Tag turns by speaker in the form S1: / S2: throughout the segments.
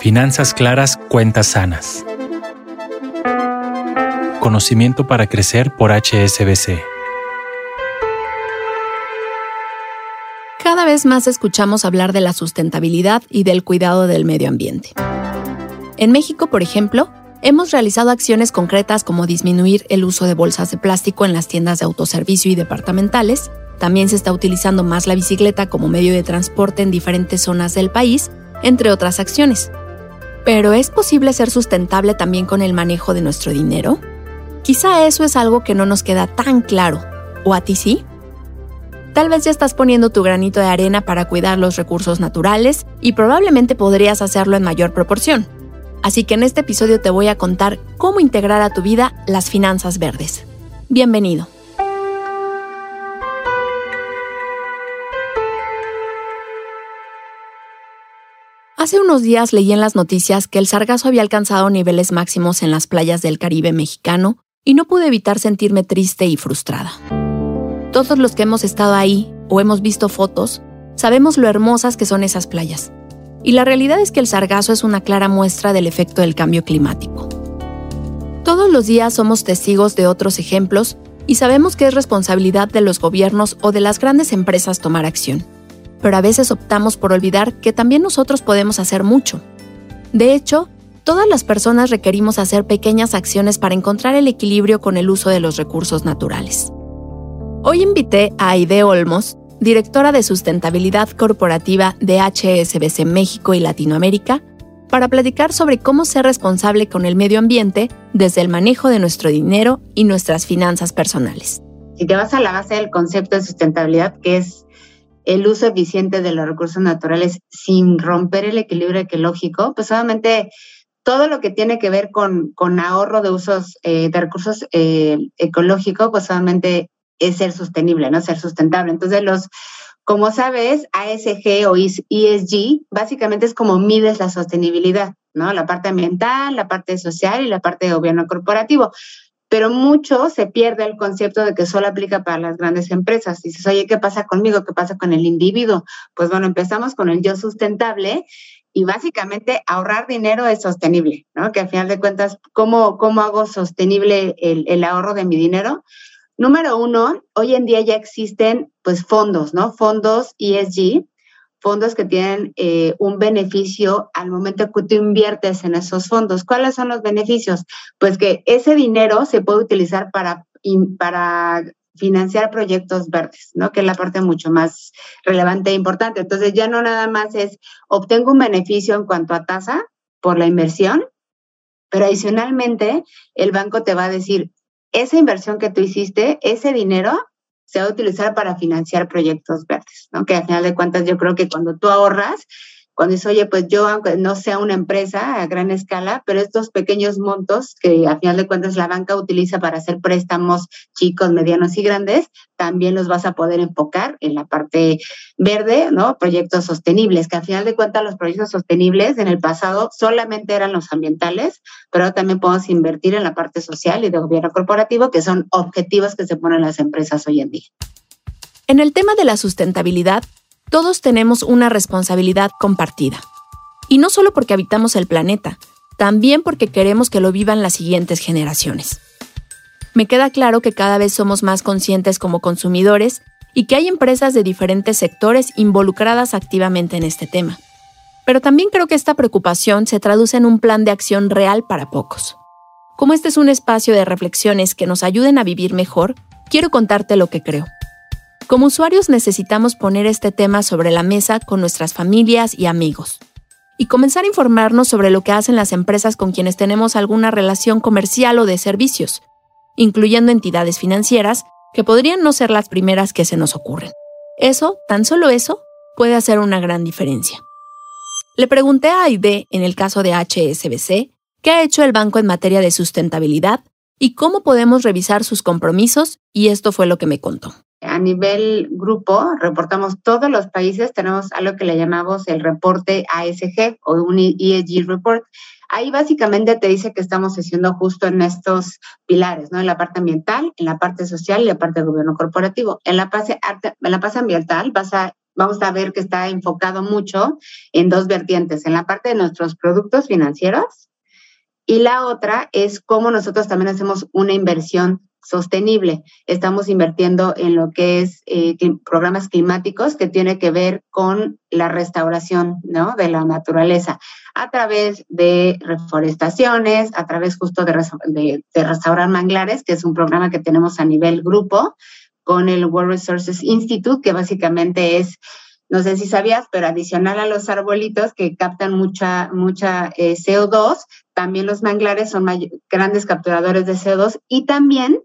S1: Finanzas claras, cuentas sanas. Conocimiento para crecer por HSBC.
S2: Cada vez más escuchamos hablar de la sustentabilidad y del cuidado del medio ambiente. En México, por ejemplo, hemos realizado acciones concretas como disminuir el uso de bolsas de plástico en las tiendas de autoservicio y departamentales. También se está utilizando más la bicicleta como medio de transporte en diferentes zonas del país, entre otras acciones. Pero ¿es posible ser sustentable también con el manejo de nuestro dinero? Quizá eso es algo que no nos queda tan claro. ¿O a ti sí? Tal vez ya estás poniendo tu granito de arena para cuidar los recursos naturales y probablemente podrías hacerlo en mayor proporción. Así que en este episodio te voy a contar cómo integrar a tu vida las finanzas verdes. Bienvenido. Hace unos días leí en las noticias que el sargazo había alcanzado niveles máximos en las playas del Caribe mexicano y no pude evitar sentirme triste y frustrada. Todos los que hemos estado ahí o hemos visto fotos, sabemos lo hermosas que son esas playas. Y la realidad es que el sargazo es una clara muestra del efecto del cambio climático. Todos los días somos testigos de otros ejemplos y sabemos que es responsabilidad de los gobiernos o de las grandes empresas tomar acción pero a veces optamos por olvidar que también nosotros podemos hacer mucho. De hecho, todas las personas requerimos hacer pequeñas acciones para encontrar el equilibrio con el uso de los recursos naturales. Hoy invité a Aide Olmos, directora de sustentabilidad corporativa de HSBC México y Latinoamérica, para platicar sobre cómo ser responsable con el medio ambiente desde el manejo de nuestro dinero y nuestras finanzas personales.
S3: Si te vas a la base del concepto de sustentabilidad, que es el uso eficiente de los recursos naturales sin romper el equilibrio ecológico, pues obviamente todo lo que tiene que ver con, con ahorro de usos eh, de recursos eh, ecológicos, pues obviamente es ser sostenible, ¿no? Ser sustentable. Entonces, los, como sabes, ASG o ESG básicamente es como mides la sostenibilidad, ¿no? La parte ambiental, la parte social y la parte de gobierno corporativo pero mucho se pierde el concepto de que solo aplica para las grandes empresas. Dices, oye, ¿qué pasa conmigo? ¿Qué pasa con el individuo? Pues bueno, empezamos con el yo sustentable y básicamente ahorrar dinero es sostenible, ¿no? Que al final de cuentas, ¿cómo, cómo hago sostenible el, el ahorro de mi dinero? Número uno, hoy en día ya existen pues fondos, ¿no? Fondos ESG, fondos que tienen eh, un beneficio al momento que tú inviertes en esos fondos. ¿Cuáles son los beneficios? Pues que ese dinero se puede utilizar para, para financiar proyectos verdes, ¿no? Que es la parte mucho más relevante e importante. Entonces ya no nada más es obtengo un beneficio en cuanto a tasa por la inversión, pero adicionalmente el banco te va a decir, esa inversión que tú hiciste, ese dinero se va a utilizar para financiar proyectos verdes, ¿no? Que al final de cuentas yo creo que cuando tú ahorras, cuando dices, oye, pues yo, aunque no sea una empresa a gran escala, pero estos pequeños montos que a final de cuentas la banca utiliza para hacer préstamos chicos, medianos y grandes, también los vas a poder enfocar en la parte verde, ¿no? Proyectos sostenibles, que a final de cuentas los proyectos sostenibles en el pasado solamente eran los ambientales, pero también podemos invertir en la parte social y de gobierno corporativo, que son objetivos que se ponen las empresas hoy en día.
S2: En el tema de la sustentabilidad, todos tenemos una responsabilidad compartida. Y no solo porque habitamos el planeta, también porque queremos que lo vivan las siguientes generaciones. Me queda claro que cada vez somos más conscientes como consumidores y que hay empresas de diferentes sectores involucradas activamente en este tema. Pero también creo que esta preocupación se traduce en un plan de acción real para pocos. Como este es un espacio de reflexiones que nos ayuden a vivir mejor, quiero contarte lo que creo. Como usuarios necesitamos poner este tema sobre la mesa con nuestras familias y amigos y comenzar a informarnos sobre lo que hacen las empresas con quienes tenemos alguna relación comercial o de servicios, incluyendo entidades financieras que podrían no ser las primeras que se nos ocurren. Eso, tan solo eso, puede hacer una gran diferencia. Le pregunté a Aide, en el caso de HSBC, qué ha hecho el banco en materia de sustentabilidad y cómo podemos revisar sus compromisos, y esto fue lo que me contó
S3: a nivel grupo, reportamos todos los países, tenemos algo que le llamamos el reporte ASG o un ESG report. Ahí básicamente te dice que estamos haciendo justo en estos pilares, ¿no? En la parte ambiental, en la parte social y la parte de gobierno corporativo. En la parte, en la parte ambiental vamos a ver que está enfocado mucho en dos vertientes, en la parte de nuestros productos financieros y la otra es cómo nosotros también hacemos una inversión sostenible. Estamos invirtiendo en lo que es eh, programas climáticos que tiene que ver con la restauración ¿no? de la naturaleza a través de reforestaciones, a través justo de, de restaurar manglares, que es un programa que tenemos a nivel grupo con el World Resources Institute, que básicamente es no sé si sabías, pero adicional a los arbolitos que captan mucha, mucha eh, CO2, también los manglares son grandes capturadores de CO2 y también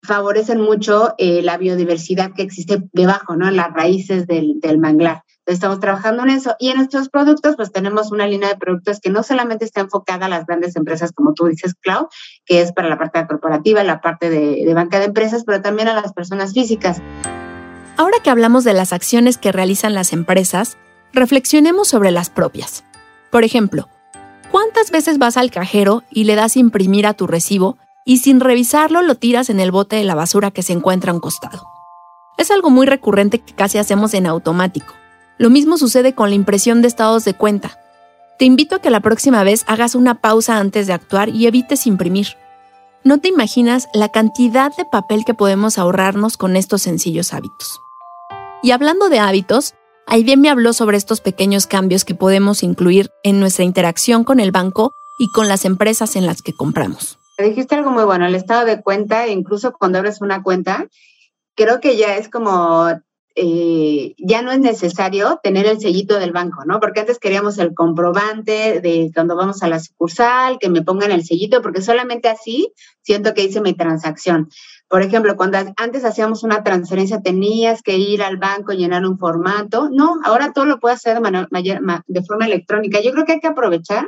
S3: favorecen mucho eh, la biodiversidad que existe debajo, ¿no? En las raíces del, manglar. Entonces, estamos trabajando en eso. Y en nuestros productos, pues tenemos una línea de productos que no solamente está enfocada a las grandes empresas, como tú dices, Clau, que es para la parte corporativa, la parte de banca de empresas, pero también a las personas físicas.
S2: Ahora que hablamos de las acciones que realizan las empresas, reflexionemos sobre las propias. Por ejemplo, ¿cuántas veces vas al cajero y le das imprimir a tu recibo y sin revisarlo lo tiras en el bote de la basura que se encuentra a un costado? Es algo muy recurrente que casi hacemos en automático. Lo mismo sucede con la impresión de estados de cuenta. Te invito a que la próxima vez hagas una pausa antes de actuar y evites imprimir. No te imaginas la cantidad de papel que podemos ahorrarnos con estos sencillos hábitos. Y hablando de hábitos, Aide me habló sobre estos pequeños cambios que podemos incluir en nuestra interacción con el banco y con las empresas en las que compramos.
S3: Dijiste algo muy bueno, el estado de cuenta, incluso cuando abres una cuenta, creo que ya es como eh, ya no es necesario tener el sellito del banco, ¿no? Porque antes queríamos el comprobante de cuando vamos a la sucursal, que me pongan el sellito, porque solamente así siento que hice mi transacción. Por ejemplo, cuando antes hacíamos una transferencia tenías que ir al banco, llenar un formato. No, ahora todo lo puedes hacer de, forma electrónica. Yo creo que hay que aprovechar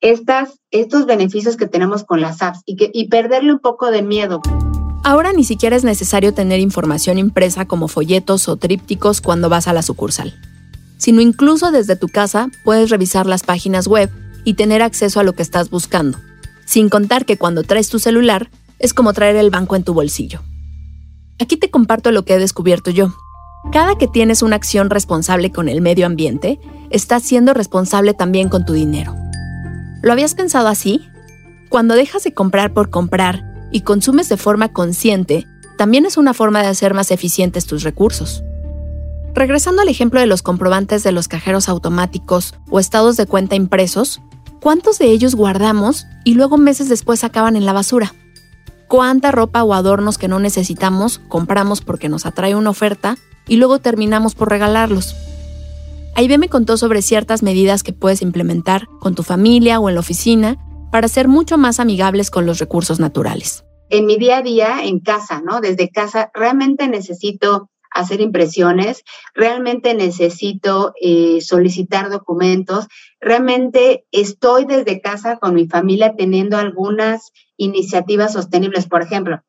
S3: estas, estos beneficios que tenemos con las apps y, que, y perderle un poco de miedo.
S2: Ahora ni siquiera es necesario tener información impresa como folletos o trípticos cuando vas a la sucursal, sino incluso desde tu casa puedes revisar las páginas web y tener acceso a lo que estás buscando, sin contar que cuando traes tu celular es como traer el banco en tu bolsillo. Aquí te comparto lo que he descubierto yo. Cada que tienes una acción responsable con el medio ambiente, estás siendo responsable también con tu dinero. ¿Lo habías pensado así? Cuando dejas de comprar por comprar y consumes de forma consciente, también es una forma de hacer más eficientes tus recursos. Regresando al ejemplo de los comprobantes de los cajeros automáticos o estados de cuenta impresos, ¿cuántos de ellos guardamos y luego meses después acaban en la basura? ¿Cuánta ropa o adornos que no necesitamos compramos porque nos atrae una oferta y luego terminamos por regalarlos? Aibe me contó sobre ciertas medidas que puedes implementar con tu familia o en la oficina para ser mucho más amigables con los recursos naturales.
S3: En mi día a día, en casa, ¿no? Desde casa, realmente necesito hacer impresiones, realmente necesito eh, solicitar documentos, realmente estoy desde casa con mi familia teniendo algunas iniciativas sostenibles. Por ejemplo,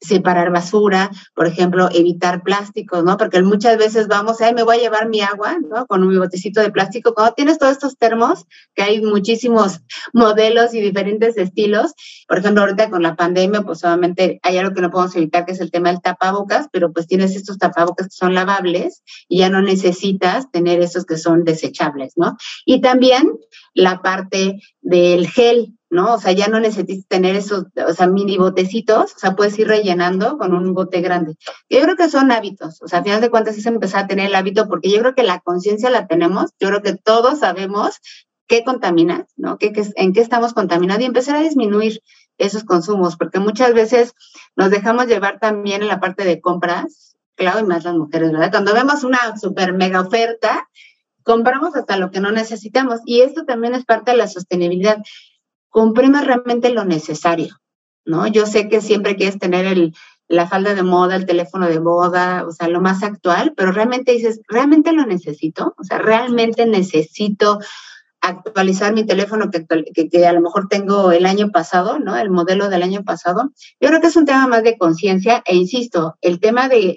S3: separar basura, por ejemplo, evitar plásticos, ¿no? Porque muchas veces vamos, ay, me voy a llevar mi agua, ¿no? Con mi botecito de plástico. Cuando tienes todos estos termos, que hay muchísimos modelos y diferentes estilos, por ejemplo, ahorita con la pandemia, pues obviamente hay algo que no podemos evitar, que es el tema del tapabocas, pero pues tienes estos tapabocas que son lavables y ya no necesitas tener esos que son desechables, ¿no? Y también la parte del gel, ¿no? O sea, ya no necesitas tener esos, o sea, mini botecitos, o sea, puedes ir rellenando con un bote grande. Yo creo que son hábitos, o sea, a final de cuentas es empezar a tener el hábito, porque yo creo que la conciencia la tenemos, yo creo que todos sabemos qué contamina, ¿no? ¿Qué, en qué estamos contaminando y empezar a disminuir esos consumos, porque muchas veces nos dejamos llevar también en la parte de compras, claro, y más las mujeres, ¿verdad? Cuando vemos una super mega oferta, compramos hasta lo que no necesitamos. Y esto también es parte de la sostenibilidad compremos realmente lo necesario, ¿no? Yo sé que siempre quieres tener la falda de moda, el teléfono de moda, o sea, lo más actual, pero realmente dices, ¿realmente lo necesito? O sea, ¿realmente necesito actualizar mi teléfono que, a lo mejor tengo el año pasado, ¿no? El modelo del año pasado. Yo creo que es un tema más de conciencia e insisto, el tema de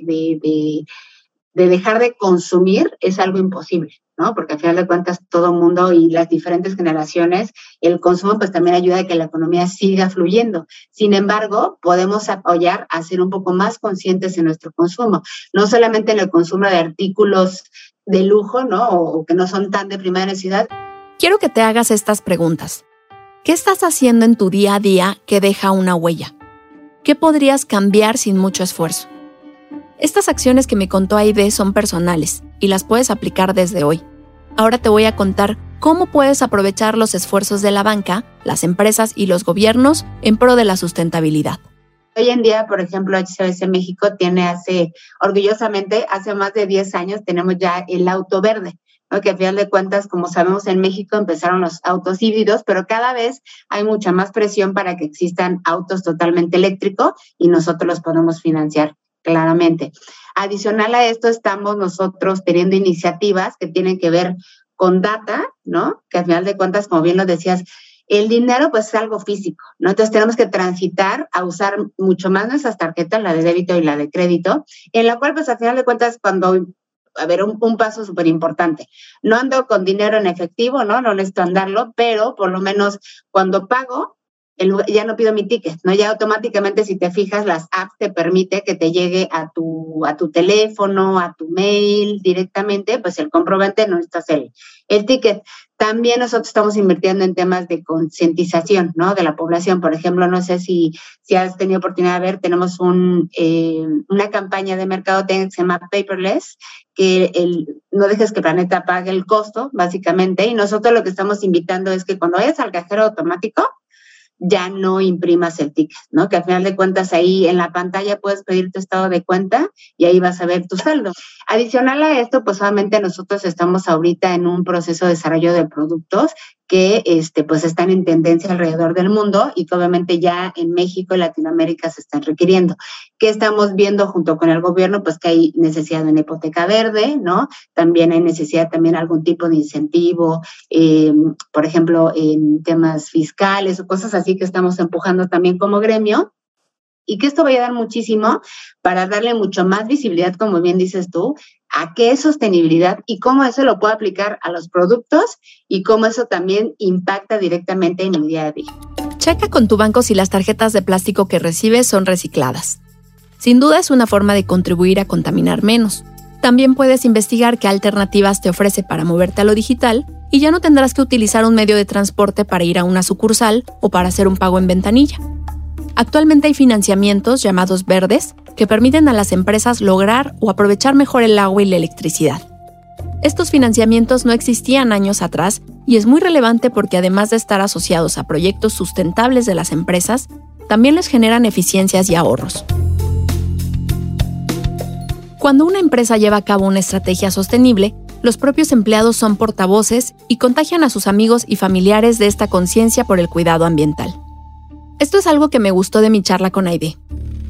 S3: dejar de consumir es algo imposible, ¿no? Porque al final de cuentas todo mundo y las diferentes generaciones, el consumo pues también ayuda a que la economía siga fluyendo. Sin embargo, podemos apoyar a ser un poco más conscientes en nuestro consumo, no solamente en el consumo de artículos de lujo, ¿no? O, que no son tan de primera necesidad.
S2: Quiero que te hagas estas preguntas. ¿Qué estás haciendo en tu día a día que deja una huella? ¿Qué podrías cambiar sin mucho esfuerzo? Estas acciones que me contó Aide son personales y las puedes aplicar desde hoy. Ahora te voy a contar cómo puedes aprovechar los esfuerzos de la banca, las empresas y los gobiernos en pro de la sustentabilidad.
S3: Hoy en día, por ejemplo, HCBC México tiene hace, orgullosamente, hace más de 10 años tenemos ya el auto verde, que a final de cuentas, como sabemos, en México empezaron los autos híbridos, pero cada vez hay mucha más presión para que existan autos totalmente eléctricos y nosotros los podemos financiar claramente. Adicional a esto, estamos nosotros teniendo iniciativas que tienen que ver con data, ¿no? Que al final de cuentas, como bien lo decías, el dinero pues es algo físico, ¿no? Entonces tenemos que transitar a usar mucho más nuestras tarjetas, la de débito y la de crédito, en la cual pues al final de cuentas cuando, a ver, un, paso súper importante, no ando con dinero en efectivo, ¿no? No necesito andarlo, pero por lo menos cuando pago, ya no pido mi ticket, ¿no? Ya automáticamente, si te fijas, las apps te permite que te llegue a tu, a tu teléfono, a tu mail directamente, pues el comprobante no está el, el ticket. También nosotros estamos invirtiendo en temas de concientización, ¿no? De la población. Por ejemplo, no sé si, si has tenido oportunidad de ver, tenemos un, eh, una campaña de mercado que se llama Paperless, que el, no dejes que planeta pague el costo, básicamente. Y nosotros lo que estamos invitando es que cuando vayas al cajero automático, ya no imprimas el ticket, ¿no? Que al final de cuentas ahí en la pantalla puedes pedir tu estado de cuenta y ahí vas a ver tu saldo. Adicional a esto, pues obviamente nosotros estamos ahorita en un proceso de desarrollo de productos que este, pues están en tendencia alrededor del mundo y que obviamente ya en México y Latinoamérica se están requiriendo. ¿Qué estamos viendo junto con el gobierno? Pues que hay necesidad de una hipoteca verde, ¿no? También hay necesidad también algún tipo de incentivo, eh, por ejemplo, en temas fiscales o cosas así que estamos empujando también como gremio y que esto va a ayudar muchísimo para darle mucho más visibilidad, como bien dices tú, a qué es sostenibilidad y cómo eso lo puedo aplicar a los productos y cómo eso también impacta directamente en mi día a día.
S2: Checa con tu banco si las tarjetas de plástico que recibes son recicladas. Sin duda es una forma de contribuir a contaminar menos. También puedes investigar qué alternativas te ofrece para moverte a lo digital y ya no tendrás que utilizar un medio de transporte para ir a una sucursal o para hacer un pago en ventanilla. Actualmente hay financiamientos llamados verdes que permiten a las empresas lograr o aprovechar mejor el agua y la electricidad. Estos financiamientos no existían años atrás y es muy relevante porque además de estar asociados a proyectos sustentables de las empresas, también les generan eficiencias y ahorros. Cuando una empresa lleva a cabo una estrategia sostenible, los propios empleados son portavoces y contagian a sus amigos y familiares de esta conciencia por el cuidado ambiental. Esto es algo que me gustó de mi charla con Aide.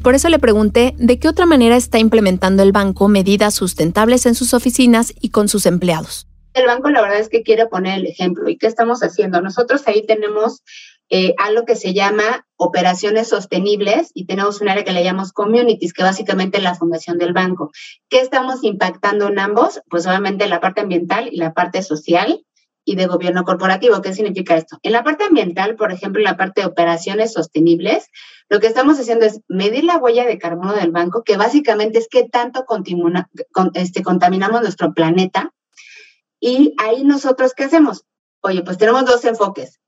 S2: Por eso le pregunté de qué otra manera está implementando el banco medidas sustentables en sus oficinas y con sus empleados.
S3: El banco la verdad es que quiere poner el ejemplo. ¿Y qué estamos haciendo? Nosotros ahí tenemos eh, algo que se llama operaciones sostenibles y tenemos un área que le llamamos communities, que básicamente es la fundación del banco. ¿Qué estamos impactando en ambos? Pues obviamente la parte ambiental y la parte social y de gobierno corporativo. ¿Qué significa esto? En la parte ambiental, por ejemplo, en la parte de operaciones sostenibles, lo que estamos haciendo es medir la huella de carbono del banco, que básicamente es qué tanto este, contaminamos nuestro planeta. Y ahí nosotros, ¿qué hacemos? Oye, pues tenemos dos enfoques.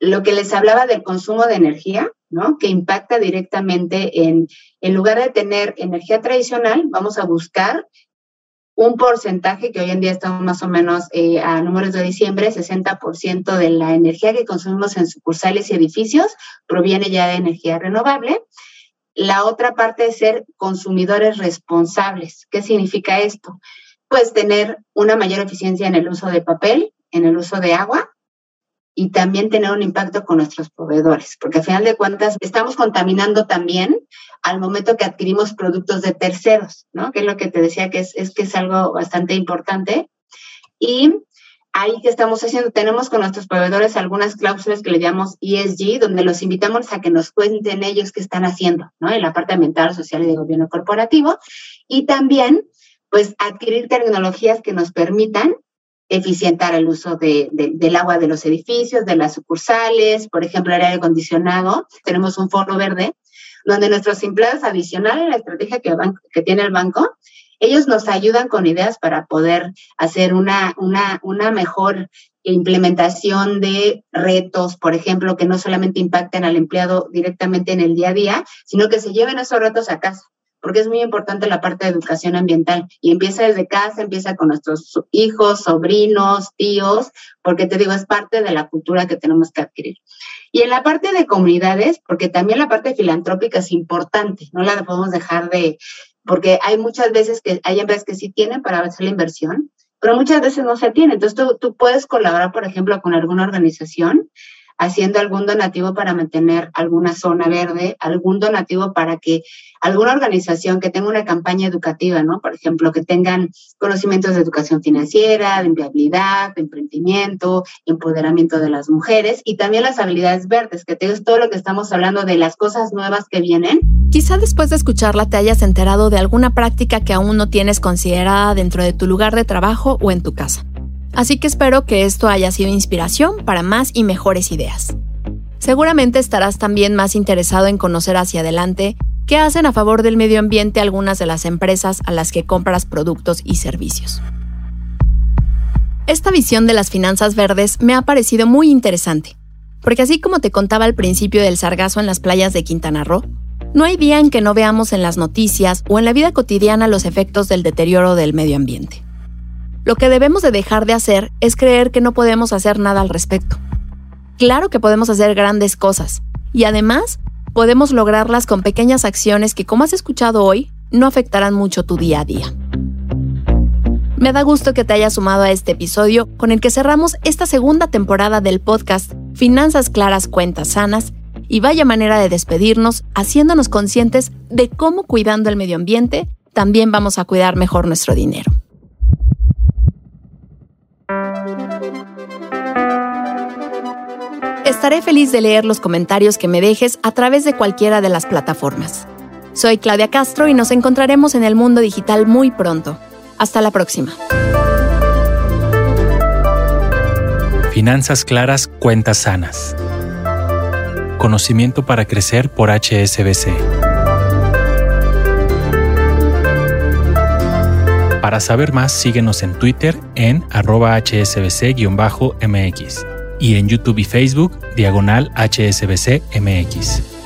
S3: Lo que les hablaba del consumo de energía, ¿no? Que impacta directamente en, en lugar de tener energía tradicional, vamos a buscar un porcentaje que hoy en día estamos más o menos eh, a números de diciembre, 60% de la energía que consumimos en sucursales y edificios proviene ya de energía renovable. La otra parte es ser consumidores responsables. ¿Qué significa esto? Pues tener una mayor eficiencia en el uso de papel, en el uso de agua y también tener un impacto con nuestros proveedores, porque al final de cuentas estamos contaminando también al momento que adquirimos productos de terceros, ¿no? Que es lo que te decía que es, es que es algo bastante importante. Y ahí que estamos haciendo, tenemos con nuestros proveedores algunas cláusulas que le llamamos ESG, donde los invitamos a que nos cuenten ellos qué están haciendo, ¿no? En la parte ambiental, social y de gobierno corporativo. Y también pues adquirir tecnologías que nos permitan eficientar el uso del agua de los edificios, de las sucursales, por ejemplo, el aire acondicionado. Tenemos un foro verde donde nuestros empleados adicionales a la estrategia que, tiene el banco, ellos nos ayudan con ideas para poder hacer una, una mejor implementación de retos, por ejemplo, que no solamente impacten al empleado directamente en el día a día, sino que se lleven esos retos a casa porque es muy importante la parte de educación ambiental y empieza desde casa, empieza con nuestros hijos, sobrinos, tíos, porque te digo, es parte de la cultura que tenemos que adquirir. Y en la parte de comunidades, porque también la parte filantrópica es importante, no la podemos dejar de, porque hay muchas veces que hay empresas que sí tienen para hacer la inversión, pero muchas veces no se tiene. Entonces tú, tú puedes colaborar, por ejemplo, con alguna organización haciendo algún donativo para mantener alguna zona verde, algún donativo para que alguna organización que tenga una campaña educativa, ¿no? Por ejemplo, que tengan conocimientos de educación financiera, de empleabilidad, de emprendimiento, empoderamiento de las mujeres y también las habilidades verdes, que es todo lo que estamos hablando de las cosas nuevas que vienen.
S2: Quizá después de escucharla te hayas enterado de alguna práctica que aún no tienes considerada dentro de tu lugar de trabajo o en tu casa. Así que espero que esto haya sido inspiración para más y mejores ideas. Seguramente estarás también más interesado en conocer hacia adelante qué hacen a favor del medio ambiente algunas de las empresas a las que compras productos y servicios. Esta visión de las finanzas verdes me ha parecido muy interesante, porque así como te contaba al principio del sargazo en las playas de Quintana Roo, no hay día en que no veamos en las noticias o en la vida cotidiana los efectos del deterioro del medio ambiente. Lo que debemos de dejar de hacer es creer que no podemos hacer nada al respecto. Claro que podemos hacer grandes cosas, y además podemos lograrlas con pequeñas acciones que, como has escuchado hoy, no afectarán mucho tu día a día. Me da gusto que te hayas sumado a este episodio con el que cerramos esta segunda temporada del podcast Finanzas Claras, Cuentas Sanas, y vaya manera de despedirnos haciéndonos conscientes de cómo cuidando el medio ambiente también vamos a cuidar mejor nuestro dinero. Estaré feliz de leer los comentarios que me dejes a través de cualquiera de las plataformas. Soy Claudia Castro y nos encontraremos en el mundo digital muy pronto. Hasta la próxima.
S1: Finanzas claras, cuentas sanas. Conocimiento para crecer por HSBC. Para saber más, síguenos en Twitter en arroba hsbc-mx y en YouTube y Facebook, diagonal HSBC MX.